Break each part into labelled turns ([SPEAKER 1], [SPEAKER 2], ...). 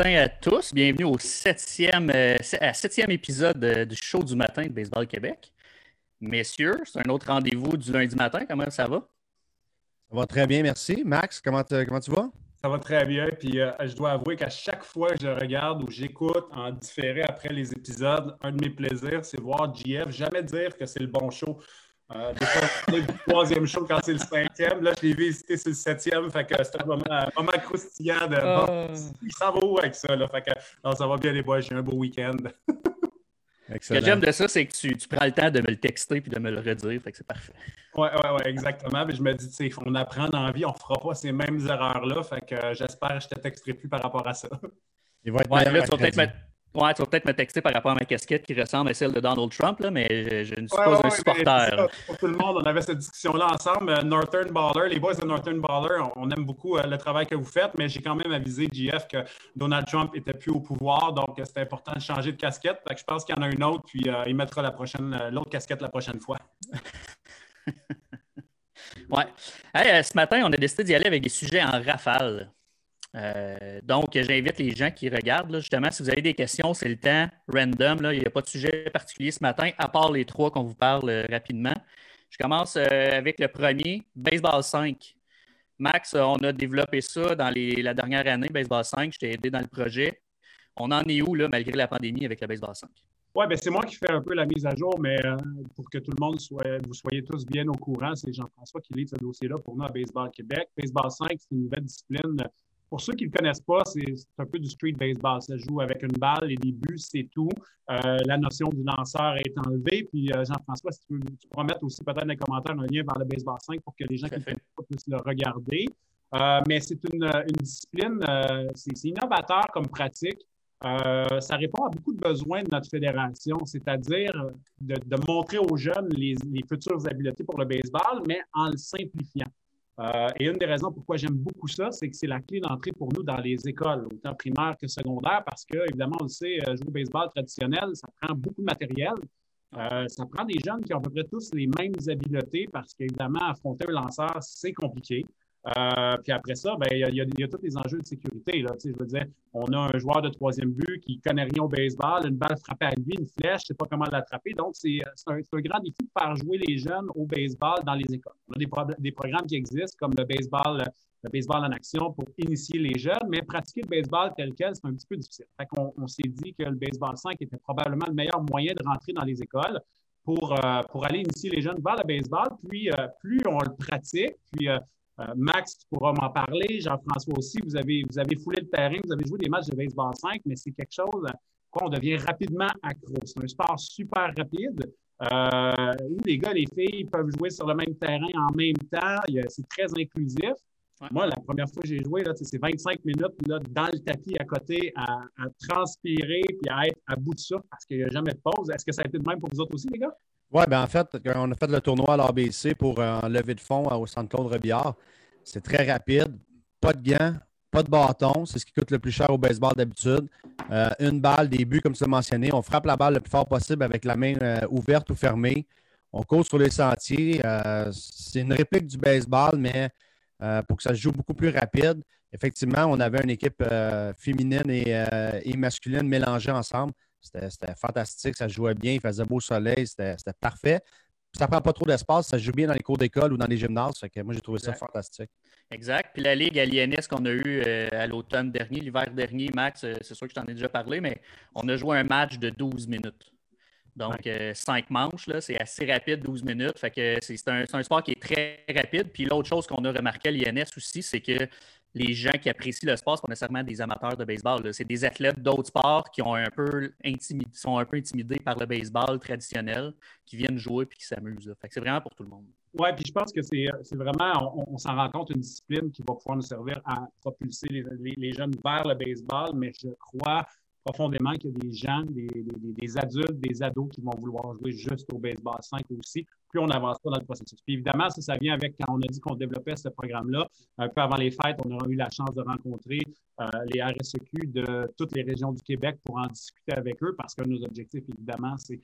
[SPEAKER 1] matin à tous. Bienvenue au septième, euh, septième épisode euh, du show du matin de Baseball Québec. Messieurs, c'est un autre rendez-vous du lundi matin. Comment ça va?
[SPEAKER 2] Ça va très bien, merci. Max, comment, comment tu vas?
[SPEAKER 3] Ça va très bien. Puis euh, je dois avouer qu'à chaque fois que je regarde ou j'écoute en différé après les épisodes, un de mes plaisirs, c'est voir GF jamais dire que c'est le bon show. Euh, des fois, le troisième show quand c'est le cinquième. Là, je l'ai visité sur le septième. Fait que c'est un moment, moment croustillant de bon, oh. il s'en va où avec ça? Là? Fait que non, ça va bien les boys, j'ai un beau week-end.
[SPEAKER 1] Ce que j'aime de ça, c'est que tu, tu, prends le temps de me le texter puis de me le redire. Fait que c'est parfait.
[SPEAKER 3] Oui, oui, oui, exactement. Mais je me dis, on apprend dans la vie, on ne fera pas ces mêmes erreurs-là. Fait que euh, j'espère que je te texterai plus par rapport à ça.
[SPEAKER 1] Il va être ouais, là, tu vas peut-être mettre Ouais, tu vas peut-être me texter par rapport à ma casquette qui ressemble à celle de Donald Trump, là, mais je, ne suis pas un supporter.
[SPEAKER 3] pour tout le monde, on avait cette discussion-là ensemble. Euh, Northern Baller, les boys de Northern Baller, on, aime beaucoup euh, le travail que vous faites, mais j'ai quand même avisé GF que Donald Trump n'était plus au pouvoir, donc euh, c'était important de changer de casquette. je pense qu'il y en a une autre, puis il mettra la prochaine, l'autre casquette la prochaine fois.
[SPEAKER 1] ouais. ce matin, on a décidé d'y aller avec des sujets en rafale. Euh, donc, j'invite les gens qui regardent, justement, si vous avez des questions, c'est le temps random. il n'y a pas de sujet particulier ce matin, à part les trois qu'on vous parle euh, rapidement. Je commence euh, avec le premier, Baseball 5. Max, on a développé ça dans la dernière année, Baseball 5. Je t'ai aidé dans le projet. On en est où, là, malgré la pandémie, avec le Baseball 5?
[SPEAKER 3] Oui, ben c'est moi qui fais un peu la mise à jour, mais pour que tout le monde soit, vous soyez tous bien au courant, c'est Jean-François qui lit ce dossier-là pour nous à Baseball Québec. Baseball 5, c'est une nouvelle discipline pour ceux qui ne le connaissent pas, c'est un peu du street baseball. Ça joue avec une balle, et des buts, c'est tout. Euh, la notion du lanceur est enlevée. Puis, euh, Jean-François, si tu, veux, tu pourras mettre aussi peut-être dans les commentaires un lien vers le baseball 5 pour que les gens qui ne connaissent pas puissent le regarder. Euh, mais c'est une, discipline, c'est innovateur comme pratique. ça répond à beaucoup de besoins de notre fédération, c'est-à-dire de, montrer aux jeunes les, les futures habiletés pour le baseball, mais en le simplifiant. Euh, et une des raisons pourquoi j'aime beaucoup ça, c'est que c'est la clé d'entrée pour nous dans les écoles, autant primaires que secondaires, parce que, évidemment, on le sait, euh, jouer au baseball traditionnel, ça prend beaucoup de matériel. Euh, ça prend des jeunes qui ont à peu près tous les mêmes habiletés parce qu'évidemment, affronter un lanceur, c'est compliqué. Euh, puis après ça, ben, il, y a, tous les enjeux de sécurité. Là. Je veux dire, on a un joueur de troisième but qui ne connaît rien au baseball, une balle frappée à lui, une flèche, je ne sait pas comment l'attraper. Donc, c'est un, grand défi de faire jouer les jeunes au baseball dans les écoles. On a des, programmes qui existent comme le baseball, le baseball en action pour initier les jeunes, mais pratiquer le baseball tel quel, c'est un petit peu difficile. On, s'est dit que le baseball 5 était probablement le meilleur moyen de rentrer dans les écoles pour, euh, pour aller initier les jeunes vers le baseball. Puis, euh, plus on le pratique, puis Max, tu pourras m'en parler. Jean-François aussi, vous avez, vous avez foulé le terrain, vous avez joué des matchs de baseball 5, mais c'est quelque chose quoi on devient rapidement accro. C'est un sport super rapide euh, les gars les filles peuvent jouer sur le même terrain en même temps. C'est très inclusif. Moi, la première fois que j'ai joué, c'est 25 minutes là, dans le tapis à côté à, transpirer puis à être à bout de ça parce qu'il n'y a jamais de pause. Est-ce que ça a été de même pour vous autres aussi, les gars?
[SPEAKER 2] Oui, bien en fait, on a fait le tournoi à l'ABC pour un lever de fonds au Centre Claude Rebillard. C'est très rapide, pas de gants, pas de bâton. C'est ce qui coûte le plus cher au baseball d'habitude. Euh, une balle, des buts, comme tu l'as mentionné. On frappe la balle le plus fort possible avec la main euh, ouverte ou fermée. On court sur les sentiers. Euh, c'est une réplique du baseball, mais pour que ça se joue beaucoup plus rapide, effectivement, on avait une équipe féminine et, masculine mélangée ensemble. C'était fantastique, ça jouait bien, il faisait beau soleil, c'était parfait. ça prend pas trop d'espace, ça joue bien dans les cours d'école ou dans les gymnases. moi, j'ai trouvé ça fantastique.
[SPEAKER 1] Exact. Puis la Ligue aliéniste qu'on a eue euh, à l'automne dernier, l'hiver dernier, Max, euh, c'est sûr que je t'en ai déjà parlé, mais on a joué un match de 12 minutes. Donc, euh, cinq manches, c'est assez rapide, 12 minutes. Fait que c'est un, un, sport qui est très rapide. Puis l'autre chose qu'on a remarqué à l'INS aussi, c'est que les gens qui apprécient le sport, ce pas nécessairement des amateurs de baseball. C'est des athlètes d'autres sports qui ont un peu sont un peu intimidés par le baseball traditionnel, qui viennent jouer et qui s'amusent. C'est vraiment pour tout le monde.
[SPEAKER 3] Oui, puis je pense que c'est vraiment, on, s'en rend compte, une discipline qui va pouvoir nous servir à propulser les, jeunes vers le baseball, mais je crois profondément qu'il y a des gens, des, adultes, des ados qui vont vouloir jouer juste au baseball 5 aussi, plus on avance dans le processus. Puis évidemment, ça, ça vient avec quand on a dit qu'on développait ce programme-là. Un peu avant les fêtes, on a eu la chance de rencontrer euh, les RSEQ de toutes les régions du Québec pour en discuter avec eux parce que nos objectifs, évidemment, c'est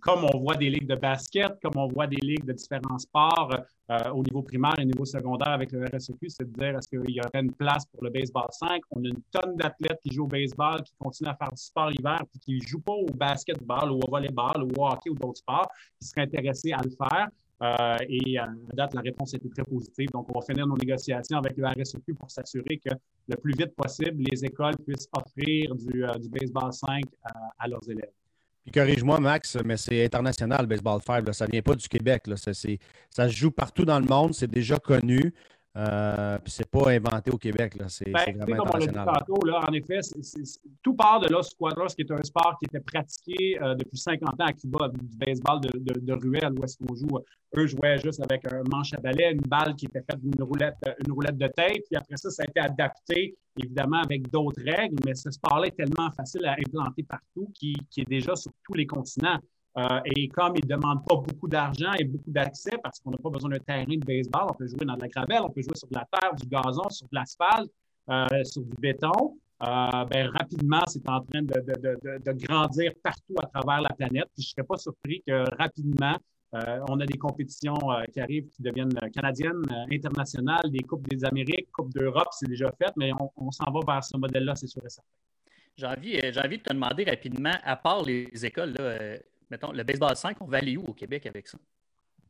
[SPEAKER 3] comme on voit des ligues de basket, comme on voit des ligues de différents sports euh, au niveau primaire et au niveau secondaire avec le RSEQ, c'est de dire est-ce qu'il y aurait une place pour le baseball 5? On a une tonne d'athlètes qui jouent au baseball, qui continuent à faire du sport l'hiver, puis qui ne jouent pas au basketball ou au volleyball ou au hockey ou d'autres sports, qui seraient intéressés à le faire. Euh, et à date, la réponse été très positive. Donc, on va finir nos négociations avec le RSEQ pour s'assurer que le plus vite possible, les écoles puissent offrir du, baseball 5 à leurs élèves.
[SPEAKER 2] Puis corrige-moi, Max, mais c'est international, Baseball 5. Ça ne vient pas du Québec. Là. Ça, ça, se joue partout dans le monde. C'est déjà connu. Euh, puis c'est pas inventé au Québec, c'est
[SPEAKER 3] ben, vraiment comme. On l'a dit tantôt, là, en effet, tout part de Los Squadros, qui est un sport qui était pratiqué euh, depuis 50 ans à Cuba, du baseball de, de, de ruelle, où est-ce qu'on joue. Eux jouaient juste avec un manche à balai, une balle qui était faite d'une roulette, une roulette de tête, puis après ça, ça a été adapté, évidemment, avec d'autres règles, mais ce sport-là est tellement facile à implanter partout qu'il est déjà sur tous les continents. Euh, et comme il ne demande pas beaucoup d'argent et beaucoup d'accès, parce qu'on n'a pas besoin d'un terrain de baseball, on peut jouer dans de la gravelle, on peut jouer sur de la terre, du gazon, sur de l'asphalte, euh, sur du béton. Euh, ben, rapidement, c'est en train de, grandir partout à travers la planète. je ne serais pas surpris que rapidement, on a des compétitions qui arrivent, qui deviennent canadiennes, internationales, des Coupes des Amériques, Coupes d'Europe, c'est déjà fait, mais on, s'en va vers ce modèle-là, c'est sûr et certain.
[SPEAKER 1] J'ai envie, envie, de te demander rapidement, à part les écoles, là, mettons, le baseball 5, on va aller où au Québec avec ça?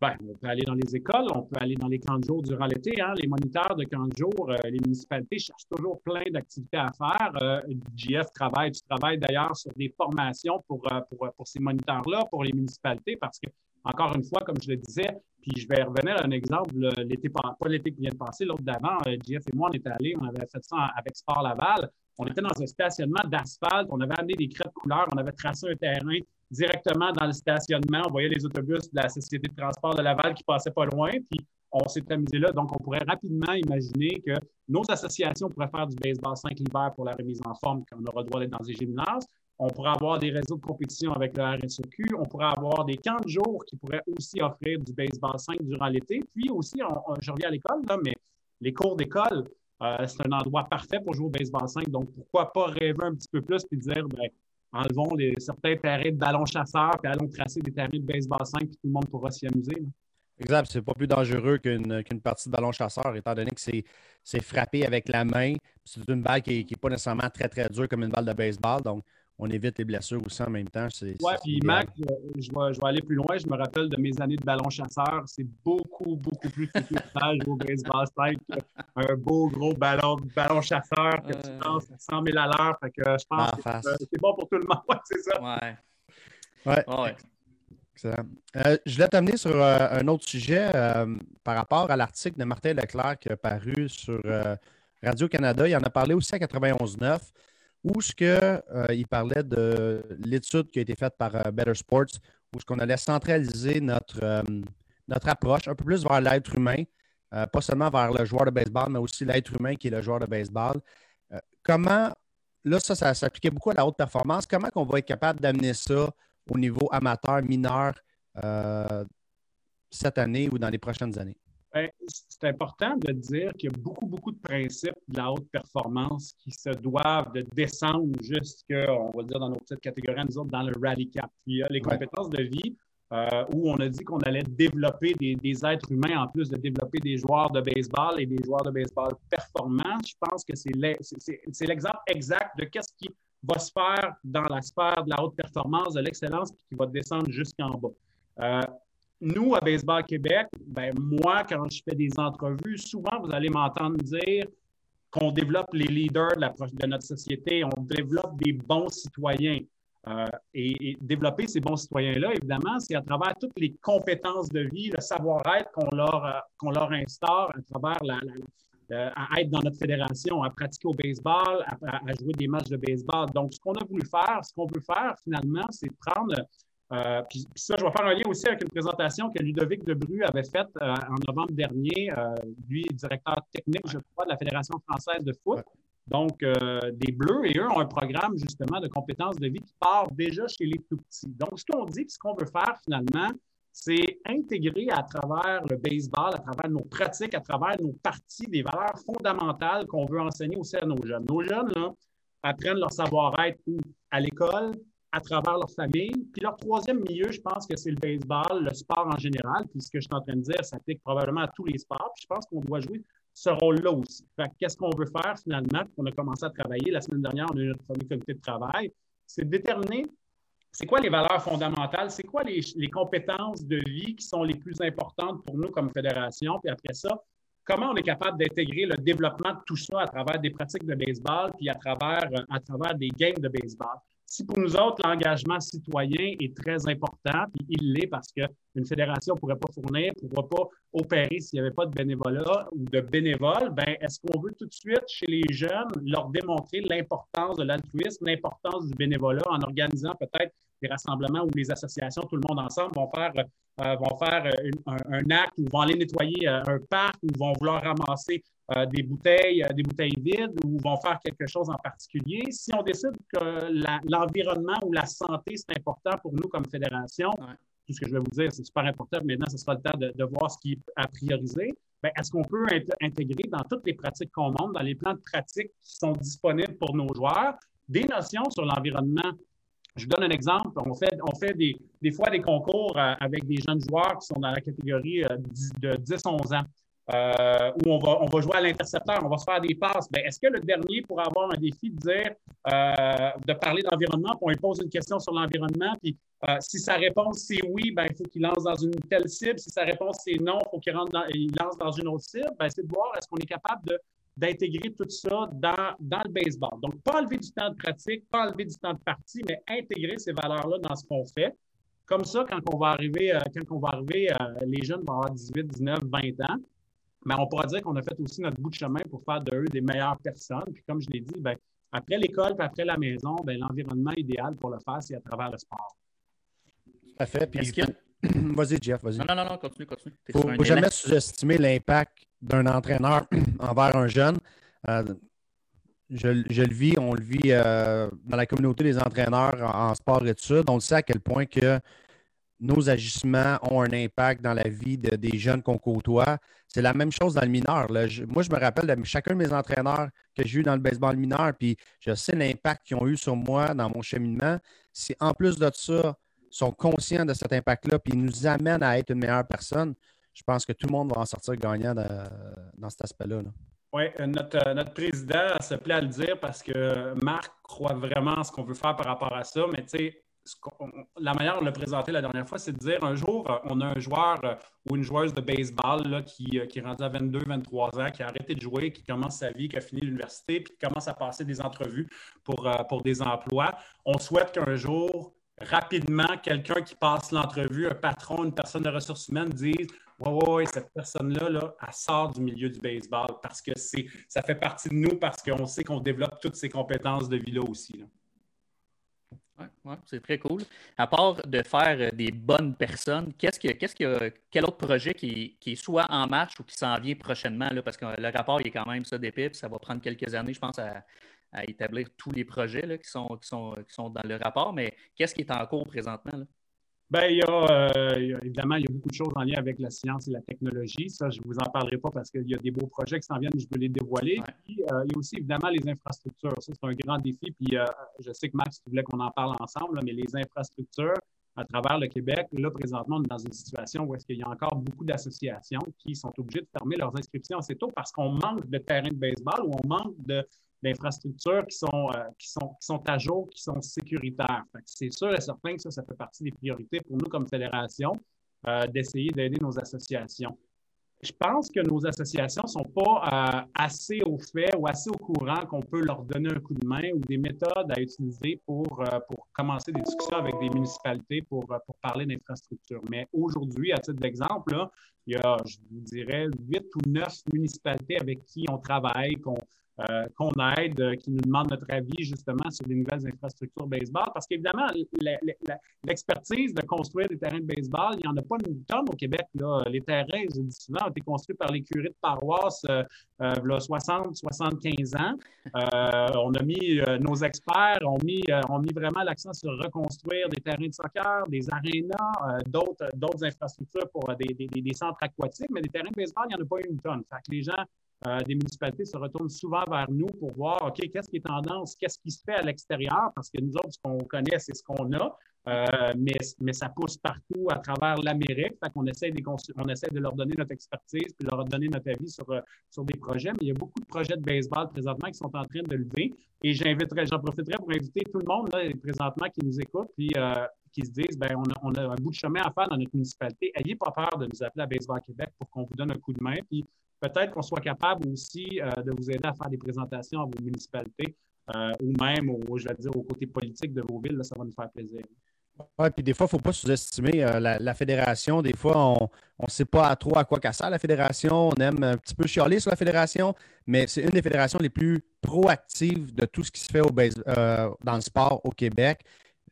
[SPEAKER 3] Ben, on peut aller dans les écoles, on peut aller dans les camps de jour durant l'été. Hein. Les moniteurs de camps de jour, euh, les municipalités cherchent toujours plein d'activités à faire. Euh, GF travaille, tu travailles d'ailleurs sur des formations pour, euh, pour, pour, ces moniteurs-là, pour les municipalités, parce que, encore une fois, comme je le disais, puis je vais revenir à un exemple, l'été, pas l'été qui vient de passer, l'autre d'avant, GF et moi, on était allés, on avait fait ça avec Sport Laval. On était dans un stationnement d'asphalte, on avait amené des crêtes de couleur, on avait tracé un terrain directement dans le stationnement. On voyait les autobus de la Société de transport de Laval qui passaient pas loin, puis on s'est amusé là. Donc, on pourrait rapidement imaginer que nos associations pourraient faire du baseball 5 l'hiver pour la remise en forme quand on aura le droit d'être dans les gymnases. On pourrait avoir des réseaux de compétition avec le RSEQ. On pourrait avoir des camps de jour qui pourraient aussi offrir du baseball 5 durant l'été. Puis aussi, je reviens à l'école, mais les cours d'école, euh, c'est un endroit parfait pour jouer au baseball 5. Donc, pourquoi pas rêver un petit peu plus et dire, ben, enlevons certains terrains de ballon chasseur, puis allons tracer des terrains de baseball 5, puis tout le monde pourra s'y amuser.
[SPEAKER 2] Exact. C'est pas plus dangereux qu'une partie de ballon chasseur, étant donné que c'est frappé avec la main. C'est une balle qui n'est pas nécessairement très, très dure comme une balle de baseball. Donc, on évite les blessures aussi en même temps.
[SPEAKER 3] Oui, puis Mac, euh, je vais, je vais, aller plus loin. Je me rappelle de mes années de ballon chasseur. C'est beaucoup, beaucoup plus difficile au baseball style qu'un beau gros ballon, ballon chasseur que tu lances à 100 000 à l'heure. Fait que je pense que c'est bon pour tout le monde. c'est ça.
[SPEAKER 1] Ouais.
[SPEAKER 2] Ouais. ouais. Excellent. Euh, je voulais t'amener sur euh, un autre sujet par rapport à l'article de Martin Leclerc qui a paru sur Radio-Canada. Il en a parlé aussi à 91.9 où ce que, euh, il parlait de l'étude qui a été faite par euh, Better Sports, où ce qu'on allait centraliser notre, euh, notre approche un peu plus vers l'être humain, pas seulement vers le joueur de baseball, mais aussi l'être humain qui est le joueur de baseball. comment, là, ça, ça s'appliquait beaucoup à la haute performance. Comment on va être capable d'amener ça au niveau amateur, mineur cette année ou dans les prochaines années?
[SPEAKER 3] Ben, c'est important de dire qu'il y a beaucoup, beaucoup de principes de la haute performance qui se doivent de descendre jusqu'à, on va dire, dans nos petites catégories, nous autres, dans le rally cap. Puis il y a les compétences de vie euh, où on a dit qu'on allait développer des, êtres humains en plus de développer des joueurs de baseball et des joueurs de baseball performants. Je pense que c'est l'exemple exact de qu'est-ce qui va se faire dans la sphère de la haute performance, de l'excellence, puis qui va descendre jusqu'en bas. Euh, nous, à Baseball Québec, ben, moi, quand je fais des entrevues, souvent, vous allez m'entendre dire qu'on développe les leaders de, notre société, on développe des bons citoyens. Euh, et, développer ces bons citoyens-là, évidemment, c'est à travers toutes les compétences de vie, le savoir-être qu'on leur, euh, leur instaure à travers euh, à être dans notre fédération, à pratiquer au baseball, à, à, jouer des matchs de baseball. Donc, ce qu'on a voulu faire, ce qu'on veut faire finalement, c'est prendre euh, puis, ça, je vais faire un lien aussi avec une présentation que Ludovic Debru avait faite euh, en novembre dernier, euh, lui, directeur technique, je crois, de la Fédération française de foot. Donc, des Bleus, et eux ont un programme justement de compétences de vie qui part déjà chez les tout petits. Donc, ce qu'on dit, ce qu'on veut faire finalement, c'est intégrer à travers le baseball, à travers nos pratiques, à travers nos parties, des valeurs fondamentales qu'on veut enseigner aussi à nos jeunes. Nos jeunes, là, apprennent leur savoir-être À l'école, à travers leur famille. Puis leur troisième milieu, je pense que c'est le baseball, le sport en général. Puis ce que je suis en train de dire s'applique probablement à tous les sports. Puis je pense qu'on doit jouer ce rôle-là aussi. Qu'est-ce qu'on veut faire finalement? On a commencé à travailler. La semaine dernière, on a eu notre premier comité de travail. C'est de déterminer c'est quoi les valeurs fondamentales, c'est quoi les, les, compétences de vie qui sont les plus importantes pour nous comme fédération. Puis après ça, comment on est capable d'intégrer le développement de tout ça à travers des pratiques de baseball, puis à travers, à travers des games de baseball si pour nous autres, l'engagement citoyen est très important, puis il l'est parce qu'une fédération ne pourrait pas fournir, ne pourrait pas opérer s'il n'y avait pas de bénévolat ou de bénévoles, ben, est-ce qu'on veut tout de suite, chez les jeunes, leur démontrer l'importance de l'altruisme, l'importance du bénévolat en organisant peut-être des rassemblements où les associations, tout le monde ensemble, vont faire, euh, vont faire un, acte ou vont aller nettoyer euh, un parc ou vont vouloir ramasser euh, des bouteilles, des bouteilles vides ou vont faire quelque chose en particulier. Si on décide que l'environnement ou la santé, c'est important pour nous comme fédération, tout ce que je vais vous dire, c'est super important. Maintenant, ce sera le temps de, voir ce qui est à prioriser. Ben, est-ce qu'on peut intégrer dans toutes les pratiques qu'on montre, dans les plans de pratique qui sont disponibles pour nos joueurs, des notions sur l'environnement? Je vous donne un exemple. On fait, on fait des, des fois des concours euh, avec des jeunes joueurs qui sont dans la catégorie euh, de 10-11 ans. Euh, où on va, on va jouer à l'intercepteur, on va se faire des passes. Ben, est-ce que le dernier pourra avoir un défi de dire, euh, de parler d'environnement, puis on lui pose une question sur l'environnement, puis euh, si sa réponse c'est oui, ben, il faut qu'il lance dans une telle cible. Si sa réponse c'est non, il faut qu'il rentre lance dans une autre cible. Ben, c'est de voir est-ce qu'on est capable d'intégrer tout ça dans, dans, le baseball. Donc, pas enlever du temps de pratique, pas enlever du temps de partie, mais intégrer ces valeurs-là dans ce qu'on fait. Comme ça, quand on va arriver, quand on va arriver les jeunes vont avoir 18, 19, 20 ans, mais on pourra dire qu'on a fait aussi notre bout de chemin pour faire d'eux des meilleures personnes. Puis comme je l'ai dit, ben, après l'école puis après la maison, ben, l'environnement idéal pour le faire, c'est à travers le sport.
[SPEAKER 2] Tout à fait. Puis, vas-y, Jeff, vas-y.
[SPEAKER 1] Non, non, non, continue, continue.
[SPEAKER 2] Il ne faut jamais sous-estimer l'impact d'un entraîneur envers un jeune. Euh, je, le vis, on le vit euh, dans la communauté des entraîneurs en, en sport-études. On le sait à quel point que nos agissements ont un impact dans la vie des jeunes qu'on côtoie. C'est la même chose dans le mineur. moi, je me rappelle de chacun de mes entraîneurs que j'ai eu dans le baseball mineur, puis je sais l'impact qu'ils ont eu sur moi dans mon cheminement. Si en plus de ça, sont conscients de cet impact-là, puis ils nous amènent à être une meilleure personne, je pense que tout le monde va en sortir gagnant dans cet aspect-là.
[SPEAKER 3] oui, euh, notre, euh, notre, président se plaît à le dire parce que Marc croit vraiment à ce qu'on veut faire par rapport à ça, mais tu sais, la manière de le présenter la dernière fois, c'est de dire un jour, euh, on a un joueur euh, ou une joueuse de baseball qui, euh, qui, est rendu à 22, 23 ans, qui a arrêté de jouer, qui commence sa vie, qui a fini l'université, puis qui commence à passer des entrevues pour, pour des emplois. On souhaite qu'un jour, rapidement, quelqu'un qui passe l'entrevue, un patron, une personne de ressources humaines, dise Ouais, ouais, cette personne-là, là, elle sort du milieu du baseball parce que ça fait partie de nous, parce qu'on sait qu'on développe toutes ces compétences de vie-là aussi.
[SPEAKER 1] Oui, c'est très cool. À part de faire euh, des bonnes personnes, qu'est-ce que, que, quel autre projet qui, est soit en marche ou qui s'en vient prochainement? Là, parce que le rapport il est quand même ça d'épais, ça va prendre quelques années, je pense, à, établir tous les projets qui, sont, dans le rapport. Mais qu'est-ce qui est en cours présentement?
[SPEAKER 3] Bien, il y, a, évidemment, il y a beaucoup de choses en lien avec la science et la technologie. Ça, je ne vous en parlerai pas parce qu'il y a des beaux projets qui s'en viennent, je peux les dévoiler. Puis, euh, il y a aussi, évidemment, les infrastructures. Ça, c'est un grand défi. Puis, euh, je sais que Max, tu voulais qu'on en parle ensemble, mais les infrastructures à travers le Québec, là, présentement, on est dans une situation où est-ce qu'il y a encore beaucoup d'associations qui sont obligées de fermer leurs inscriptions assez tôt parce qu'on manque de terrain de baseball ou on manque de, d'infrastructures qui sont, euh, qui, sont, qui sont à jour, qui sont sécuritaires. C'est sûr et certain que ça, ça fait partie des priorités pour nous comme fédération, euh, d'essayer d'aider nos associations. Je pense que nos associations ne sont pas euh, assez au fait ou assez au courant qu'on peut leur donner un coup de main ou des méthodes à utiliser pour, pour commencer des discussions avec des municipalités pour, pour parler d'infrastructures. Mais aujourd'hui, à titre d'exemple, il y a, je vous dirais, huit ou neuf municipalités avec qui on travaille, qu'on euh, qu'on aide, euh, qui nous demandent notre avis justement sur les nouvelles infrastructures baseball. Parce qu'évidemment, l'expertise de construire des terrains de baseball, il n'y en a pas une tonne au Québec. Là. Les terrains, je dis souvent, ont été construits par les curés de paroisse euh, euh 60, 75 ans. on a mis, nos experts ont mis, mis vraiment l'accent sur reconstruire des terrains de soccer, des arénas, d'autres infrastructures pour des, des, des, centres aquatiques, mais des terrains de baseball, il n'y en a pas une tonne. Fait que les gens euh, des municipalités se retournent souvent vers nous pour voir, OK, qu'est-ce qui est tendance, qu'est-ce qui se fait à l'extérieur, parce que nous autres, ce qu'on connaît, c'est ce qu'on a, euh, mais, mais ça pousse partout à travers l'Amérique. Fait qu'on essaie, on essaie de leur donner notre expertise puis leur donner notre avis sur, euh, sur des projets. Mais il y a beaucoup de projets de baseball présentement qui sont en train de lever. Et j'inviterai, j'en profiterai pour inviter tout le monde là, présentement qui nous écoute puis qui se disent, ben on a, on a un bout de chemin à faire dans notre municipalité. Ayez pas peur de nous appeler à Baseball Québec pour qu'on vous donne un coup de main. Puis peut-être qu'on soit capable aussi euh, de vous aider à faire des présentations à vos municipalités euh, ou même, au, je vais dire, au côté politique de vos villes. ça va nous faire plaisir.
[SPEAKER 2] Oui, puis des fois, il ne faut pas sous-estimer euh, la, fédération. Des fois, on ne sait pas trop à quoi qu'elle sert la fédération. On aime un petit peu chialer sur la fédération, mais c'est une des fédérations les plus proactives de tout ce qui se fait au dans le sport au Québec.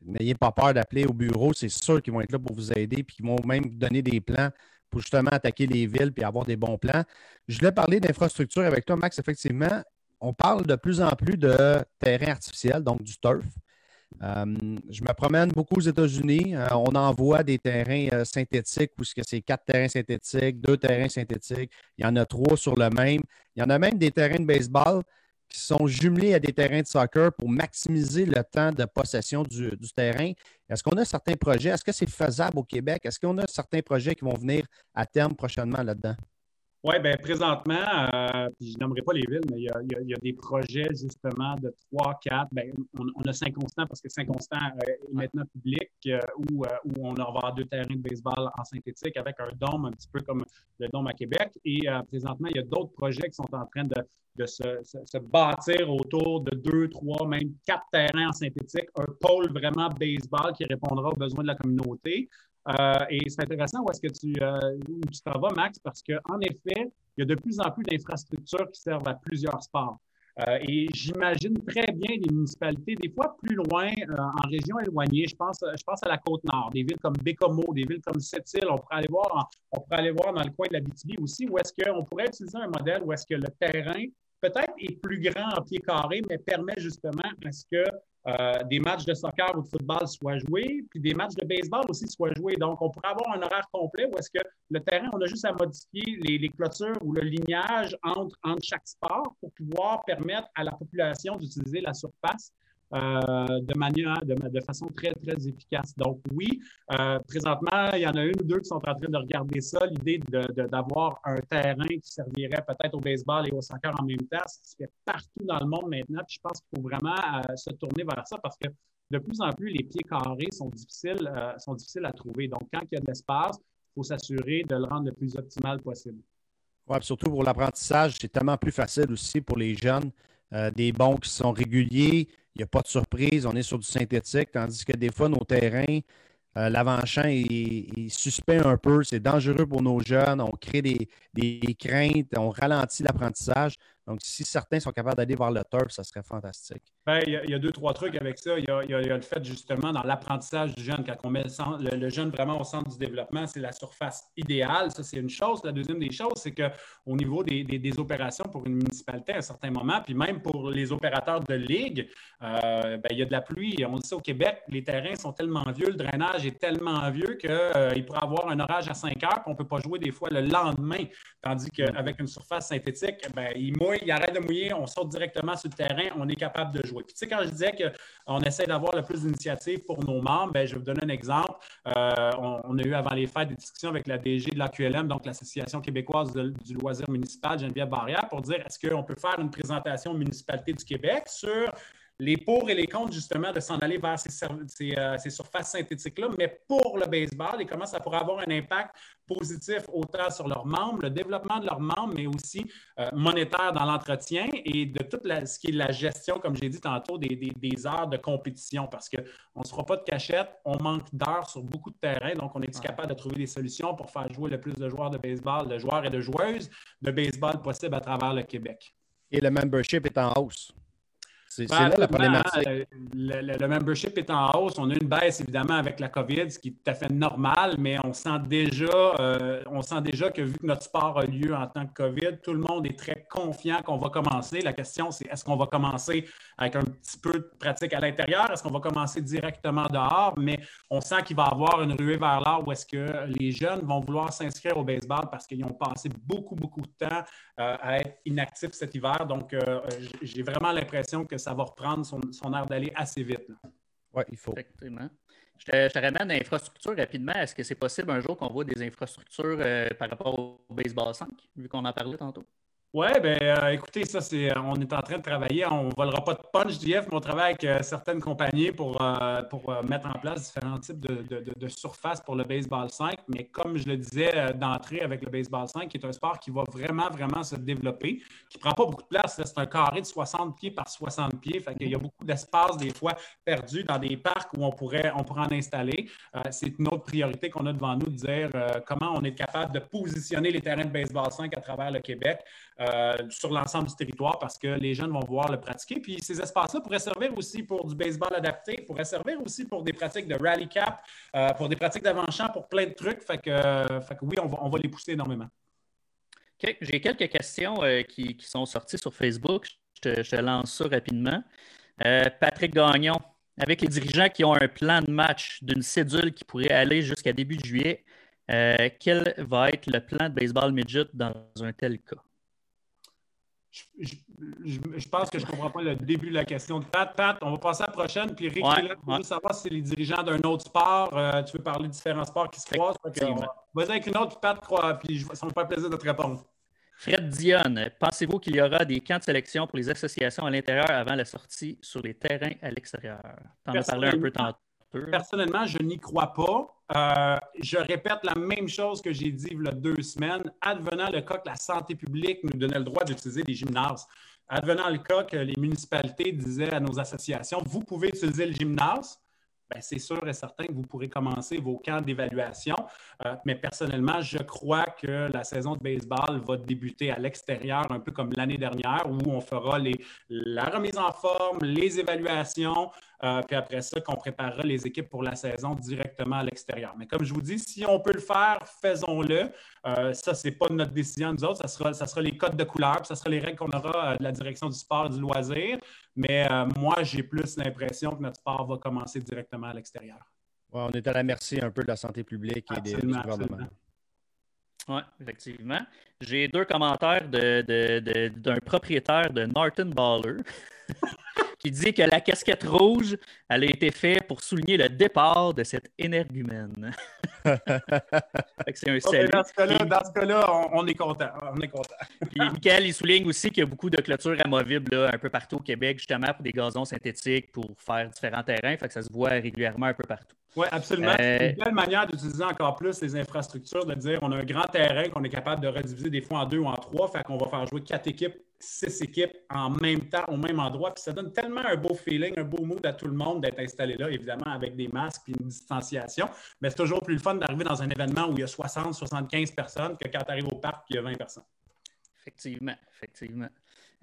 [SPEAKER 2] N'ayez pas peur d'appeler au bureau. C'est sûr qu'ils vont être là pour vous aider, puis qu'ils vont même donner des plans pour justement attaquer les villes et avoir des bons plans. Je voulais parler d'infrastructure avec toi, Max. Effectivement, on parle de plus en plus de terrain artificiel, donc du turf. Euh, je me promène beaucoup aux États-Unis. Euh, on envoie des terrains euh, synthétiques où c'est quatre terrains synthétiques, deux terrains synthétiques. Il y en a trois sur le même. Il y en a même des terrains de baseball qui sont jumelés à des terrains de soccer pour maximiser le temps de possession du, terrain. Est-ce qu'on a certains projets? Est-ce que c'est faisable au Québec? Est-ce qu'on a certains projets qui vont venir à terme prochainement là-dedans?
[SPEAKER 3] Oui, bien présentement, euh, je n'aimerais pas les villes, mais il y, a, des projets justement de 3, 4. Bien, on, a Saint-Constant parce que Saint-Constant euh, est maintenant public euh, où, on va avoir deux terrains de baseball en synthétique avec un dôme un petit peu comme le dôme à Québec. Et présentement, il y a d'autres projets qui sont en train de, de se, bâtir autour de deux, trois, même quatre terrains en synthétique, un pôle vraiment baseball qui répondra aux besoins de la communauté. Euh, et c'est intéressant où est-ce que tu euh, t'en vas, Max, parce qu'en effet, il y a de plus en plus d'infrastructures qui servent à plusieurs sports. Euh, et j'imagine très bien des municipalités, des fois plus loin, en région éloignée. Je pense, je pense à la Côte-Nord, des villes comme Bécomo, des villes comme Sept-Îles. On pourrait aller voir, on pourrait aller voir dans le coin de la BTB aussi, où est-ce qu'on pourrait utiliser un modèle où est-ce que le terrain peut-être est plus grand en pied carré, mais permet justement à ce que euh, des matchs de soccer ou de football soient joués, puis des matchs de baseball aussi soient joués. Donc, on pourrait avoir un horaire complet où est-ce que le terrain, on a juste à modifier les, clôtures ou le lignage entre, entre chaque sport pour pouvoir permettre à la population d'utiliser la surface de manière, de, façon très, très efficace. Donc, oui, euh, présentement, il y en a une ou deux qui sont en train de regarder ça, l'idée d'avoir un terrain qui servirait peut-être au baseball et au soccer en même temps. Ça se fait partout dans le monde maintenant. Puis je pense qu'il faut vraiment euh, se tourner vers ça parce que de plus en plus, les pieds carrés sont difficiles, sont difficiles à trouver. Donc, quand il y a de l'espace, il faut s'assurer de le rendre le plus optimal possible.
[SPEAKER 2] Oui, surtout pour l'apprentissage, c'est tellement plus facile aussi pour les jeunes. des bons qui sont réguliers, il n'y a pas de surprise, on est sur du synthétique, tandis que des fois, nos terrains, euh, l'avant-champ est, suspect un peu, c'est dangereux pour nos jeunes, on crée des, craintes, on ralentit l'apprentissage. Donc, si certains sont capables d'aller voir le turf, ça serait fantastique.
[SPEAKER 3] Bien, il, y a, deux, trois trucs avec ça. Il y a, le fait justement dans l'apprentissage du jeune, quand on met le, jeune vraiment au centre du développement, c'est la surface idéale. Ça, c'est une chose. La deuxième des choses, c'est qu'au niveau des, opérations pour une municipalité à un certain moment, puis même pour les opérateurs de ligue, euh, ben, il y a de la pluie. On dit ça au Québec, les terrains sont tellement vieux, le drainage est tellement vieux qu'il euh, pourrait avoir un orage à 5 heures, qu'on ne peut pas jouer des fois le lendemain. Tandis qu'avec une surface synthétique, ben, il mouille, il arrête de mouiller, on sort directement sur le terrain, on est capable de jouer. Puis, tu sais, quand je disais qu'on essaie d'avoir le plus d'initiatives pour nos membres, ben, je vais vous donner un exemple. Euh, on, a eu avant les fêtes des discussions avec la DG de l'AQLM, donc l'Association québécoise du loisir municipal, Geneviève Barrière, pour dire est-ce qu'on peut faire une présentation municipalité du Québec sur les pour et les contre, justement, de s'en aller vers euh, ces, surfaces synthétiques-là, mais pour le baseball et comment ça pourrait avoir un impact positif autant sur leurs membres, le développement de leurs membres, mais aussi euh, monétaire dans l'entretien et de tout ce qui est la gestion, comme j'ai dit tantôt, des, heures de compétition, parce qu'on ne se fera pas de cachette, on manque d'heures sur beaucoup de terrains, donc on est capable de trouver des solutions pour faire jouer le plus de joueurs de baseball, de joueurs et de joueuses de baseball possible à travers le Québec?
[SPEAKER 2] Et le membership est en hausse. C'est là la problématique.
[SPEAKER 3] hein, Le, le- le membership est en hausse. On a une baisse évidemment avec la COVID, ce qui est tout à fait normal, mais on sent déjà, euh, on sent déjà que vu que notre sport a lieu en tant que COVID, tout le monde est très confiant qu'on va commencer. La question, c'est est-ce qu'on va commencer avec un petit peu de pratique à l'intérieur? Est-ce qu'on va commencer directement dehors? Mais on sent qu'il va y avoir une ruée vers l'art où est-ce que les jeunes vont vouloir s'inscrire au baseball parce qu'ils ont passé beaucoup, beaucoup de temps euh, à être inactifs cet hiver. Donc, euh, j'ai vraiment l'impression que ça va reprendre son, son air d'aller assez vite.
[SPEAKER 2] Ouais, il faut.
[SPEAKER 1] Effectivement. Je te, je te ramène à l'infrastructure rapidement. Est-ce que c'est possible un jour qu'on voit des infrastructures euh, par rapport au baseball 5, vu qu'on en parlait tantôt?
[SPEAKER 3] Oui, ben euh, écoutez, ça, c'est, on est en train de travailler. On ne volera pas de punch, JF, mais on travaille avec euh, certaines compagnies pour, euh, pour euh, mettre en place différents types de, de, de- surfaces pour le baseball 5. Mais comme je le disais euh, d'entrée avec le baseball 5, qui est un sport qui va vraiment, vraiment se développer, qui ne prend pas beaucoup de place. C'est un carré de 60 pieds par 60 pieds. Fait qu'il y a beaucoup d'espace, des fois, perdu dans des parcs où on pourrait, on pourrait en installer. Euh, c'est une autre priorité qu'on a devant nous de dire euh, comment on est capable de positionner les terrains de baseball 5 à travers le Québec euh, sur l'ensemble du territoire parce que les jeunes vont pouvoir le pratiquer. Puis ces espaces-là pourraient servir aussi pour du baseball adapté, pourraient servir aussi pour des pratiques de rally cap, euh, pour des pratiques d'avant-champ, pour plein de trucs. Fait que, euh, fait que oui, on va, on va les pousser énormément.
[SPEAKER 1] J'ai quelques questions qui, qui sont sorties sur Facebook. Je je lance ça rapidement. Patrick Gagnon, avec les dirigeants qui ont un plan de match d'une cédule qui pourrait aller jusqu'à début juillet, quel va être le plan de baseball midget dans un tel cas?
[SPEAKER 3] Je, je- je- je pense que je ne comprends pas le début de la question de Pat. Pat, on va passer à la prochaine. Puis Rick,
[SPEAKER 1] Ouais,
[SPEAKER 3] là
[SPEAKER 1] ouais.
[SPEAKER 3] juste savoir si c'est les dirigeants d'un autre sport. euh, tu veux parler de différents sports qui se croisent. Vas-y avec une autre, puis Pat, crois, puis ça me fait plaisir de te répondre.
[SPEAKER 1] Fred Dionne, pensez-vous qu'il y aura des camps de sélection pour les associations à l'intérieur avant la sortie sur les terrains à l'extérieur? Tu en as parlé un peu tantôt.
[SPEAKER 3] Personnellement, je n'y crois pas. Euh, je répète la même chose que j'ai dit il y a deux semaines. Advenant le cas que la santé publique nous donnait le droit d'utiliser des gymnases, advenant le cas que les municipalités disaient à nos associations, vous pouvez utiliser le gymnase, c'est sûr et certain que vous pourrez commencer vos camps d'évaluation. Euh, mais personnellement, je crois que la saison de baseball va débuter à l'extérieur, un peu comme l'année dernière, où on fera les, la remise en forme, les évaluations, euh, puis après ça, qu'on préparera les équipes pour la saison directement à l'extérieur. Mais comme je vous dis, si on peut le faire, faisons-le. Euh, ça, ce n'est pas notre décision, nous autres. Ça sera, ça sera les codes de couleur, puis ça sera les règles qu'on aura de la direction du sport et du loisir. Mais euh, moi, j'ai plus l'impression que notre sport va commencer directement à l'extérieur.
[SPEAKER 2] Ouais, on est à la merci un peu de la santé publique et des,
[SPEAKER 3] Absolument,
[SPEAKER 2] du gouvernement.
[SPEAKER 3] absolument.
[SPEAKER 1] Oui, effectivement. J'ai deux commentaires de- de- de- d'un propriétaire de Norton Baller qui dit que la casquette rouge, elle a été faite pour souligner le départ de cet énergumène. C'est un
[SPEAKER 3] Ok,
[SPEAKER 1] salut.
[SPEAKER 3] dans ce cas-là,
[SPEAKER 1] Puis-
[SPEAKER 3] dans ce cas-là, on, on est content. On est content.
[SPEAKER 1] Puis Michael, il souligne aussi qu'il y a beaucoup de clôtures amovibles là, un peu partout au Québec, justement pour des gazons synthétiques, pour faire différents terrains. Fait que ça se voit régulièrement un peu partout.
[SPEAKER 3] Oui, absolument.
[SPEAKER 1] Euh,
[SPEAKER 3] C'est une belle manière d'utiliser encore plus les infrastructures, de dire on a un grand terrain qu'on est capable de rediviser des fois en deux ou en trois, fait qu'on va faire jouer quatre équipes, six équipes en même temps, au même endroit. Puis ça donne tellement un beau feeling, un beau mood à tout le monde d'être installé là, évidemment, avec des masques et une distanciation. Mais c'est toujours plus le fun d'arriver dans un événement où il y a 60, 75 personnes que quand tu arrives au parc il y a 20 personnes.
[SPEAKER 1] Effectivement, effectivement.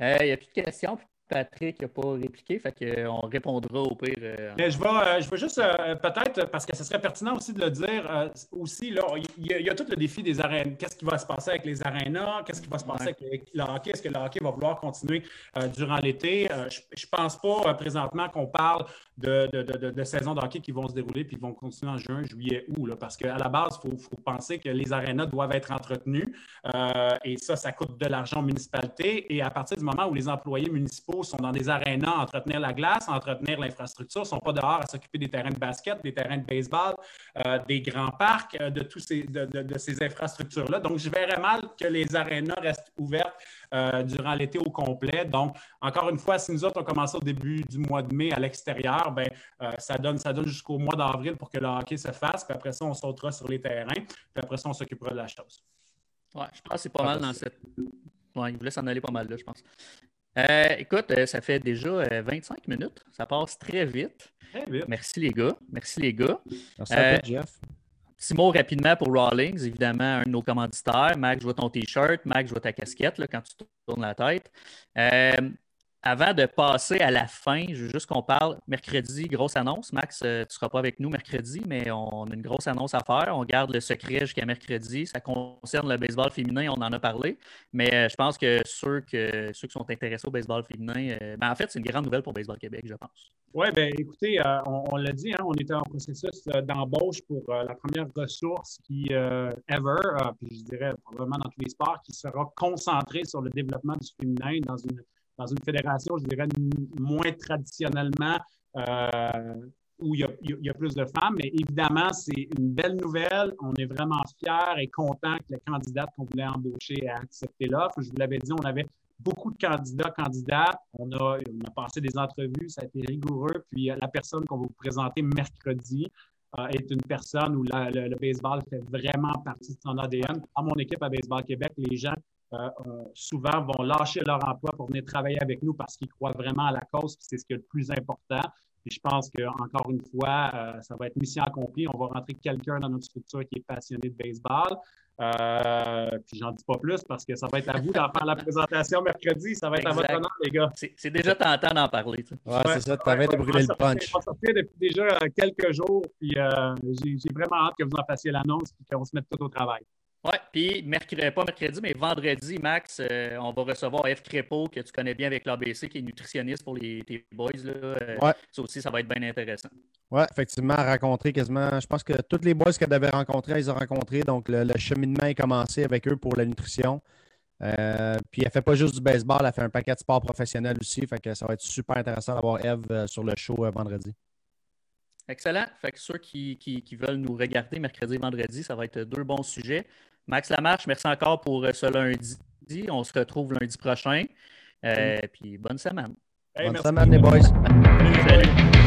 [SPEAKER 1] Euh, Il n'y a plus de questions? Patrick n'a pas répliqué, fait qu'on répondra au pire. euh,
[SPEAKER 3] Mais je vais, euh, je vais juste euh, peut-être, parce que ce serait pertinent aussi de le dire, euh, aussi, là, il y, a, il y a tout le défi des arènes. Qu'est-ce qui va se passer avec les arénas? Qu'est-ce qui va se passer
[SPEAKER 1] Ouais.
[SPEAKER 3] avec le, le hockey? Est-ce que le hockey va vouloir continuer euh, durant l'été? Euh, je ne pense pas euh, présentement qu'on parle de, de, de, de, saisons qui vont se dérouler puis qui vont continuer en juin, juillet, août. Là, parce qu'à la base, il faut, faut penser que les arénas doivent être entretenus euh, et ça, ça coûte de l'argent aux municipalités. Et à partir du moment où les employés municipaux sont dans des arénas à entretenir la glace, à entretenir l'infrastructure, ne sont pas dehors à s'occuper des terrains de basket, des terrains de baseball, euh, des grands parcs, euh, de, tous ces, de ces infrastructures-là. Donc, je verrais mal que les arénas restent ouvertes euh, durant l'été au complet. Donc, encore une fois, si nous autres, on commence au début du mois de mai à l'extérieur, ben, euh, ça donne, ça donne jusqu'au mois d'avril pour que le hockey se fasse. Puis après ça, on sautera sur les terrains. Puis après ça, on s'occupera de la chose.
[SPEAKER 1] Ouais, je pense que c'est pas mal dans cette. Ouais, il voulait s'en aller pas mal là, je pense. Euh, écoute, euh, ça fait déjà euh, 25 minutes. Ça passe très vite.
[SPEAKER 3] Très vite.
[SPEAKER 1] Merci les gars. Merci les gars.
[SPEAKER 2] Merci
[SPEAKER 1] Euh,
[SPEAKER 2] à toi, Jeff.
[SPEAKER 1] Petit mot rapidement pour Rawlings, évidemment, un de nos commanditaires. Max, je vois ton T-shirt. Max, je vois ta casquette là, quand tu tournes la tête. Euh, avant de passer à la fin, je veux juste qu'on parle mercredi, grosse annonce. Max, euh, tu ne seras pas avec nous mercredi, mais on a une grosse annonce à faire. On garde le secret jusqu'à mercredi. Ça concerne le baseball féminin, on en a parlé. Mais euh, je pense que ceux, qui sont intéressés au baseball féminin, euh, ben, en fait, c'est une grande nouvelle pour Baseball Québec, je pense.
[SPEAKER 3] Oui, bien écoutez, on, l'a dit, hein, on était en processus d'embauche pour la première ressource qui, ever, puis je dirais probablement dans tous les sports, qui sera concentrée sur le développement du féminin dans une dans une fédération, je dirais, moins traditionnellement, euh, où il y, a, plus de femmes. Mais évidemment, c'est une belle nouvelle. On est vraiment fiers et contents que la candidate qu'on voulait embaucher ait accepté l'offre. Je vous l'avais dit, on avait beaucoup de candidats, candidates. On a, on a passé des entrevues, ça a été rigoureux. Puis euh, la personne qu'on va vous présenter mercredi euh, est une personne où le, baseball fait vraiment partie de son ADN. Dans mon équipe à Baseball Québec, les gens euh, souvent vont lâcher leur emploi pour venir travailler avec nous parce qu'ils croient vraiment à la cause, c'est ce qui est le plus important. Et je pense qu'encore une fois, euh, ça va être mission accomplie. On va rentrer quelqu'un dans notre structure qui est passionné de baseball. Euh, puis j'en dis pas plus parce que ça va être à vous d'en faire la présentation mercredi. Ça va être à votre honneur, les gars.
[SPEAKER 1] C'est déjà tentant d'en parler.
[SPEAKER 2] Ouais, c'est ça. Tu avais de brûler le punch.
[SPEAKER 3] On sortir depuis déjà quelques jours. Puis j'ai vraiment hâte que vous en fassiez l'annonce et qu'on se mette tout au travail.
[SPEAKER 1] Oui, puis mercredi, pas mercredi, mais vendredi, Max, euh, on va recevoir F. Crépeau, que tu connais bien avec l'ABC, qui est nutritionniste pour les, tes boys. Là. Euh, ça aussi, ça va être bien intéressant.
[SPEAKER 2] Oui, effectivement, rencontrer quasiment. Je pense que tous les boys qu'elle avait rencontrés, ils ont rencontrés. Donc, le, cheminement est commencé avec eux pour la nutrition. Euh, puis, elle ne fait pas juste du baseball, elle fait un paquet de sports professionnels aussi. Fait que ça va être super intéressant d'avoir Eve sur le show vendredi.
[SPEAKER 1] Excellent. Fait que ceux qui, qui, veulent nous regarder mercredi et vendredi, ça va être deux bons sujets. Max Lamarche, merci encore pour euh, ce lundi. On se retrouve lundi prochain. Euh, puis bonne semaine.
[SPEAKER 2] bonne semaine, les boys. Salut.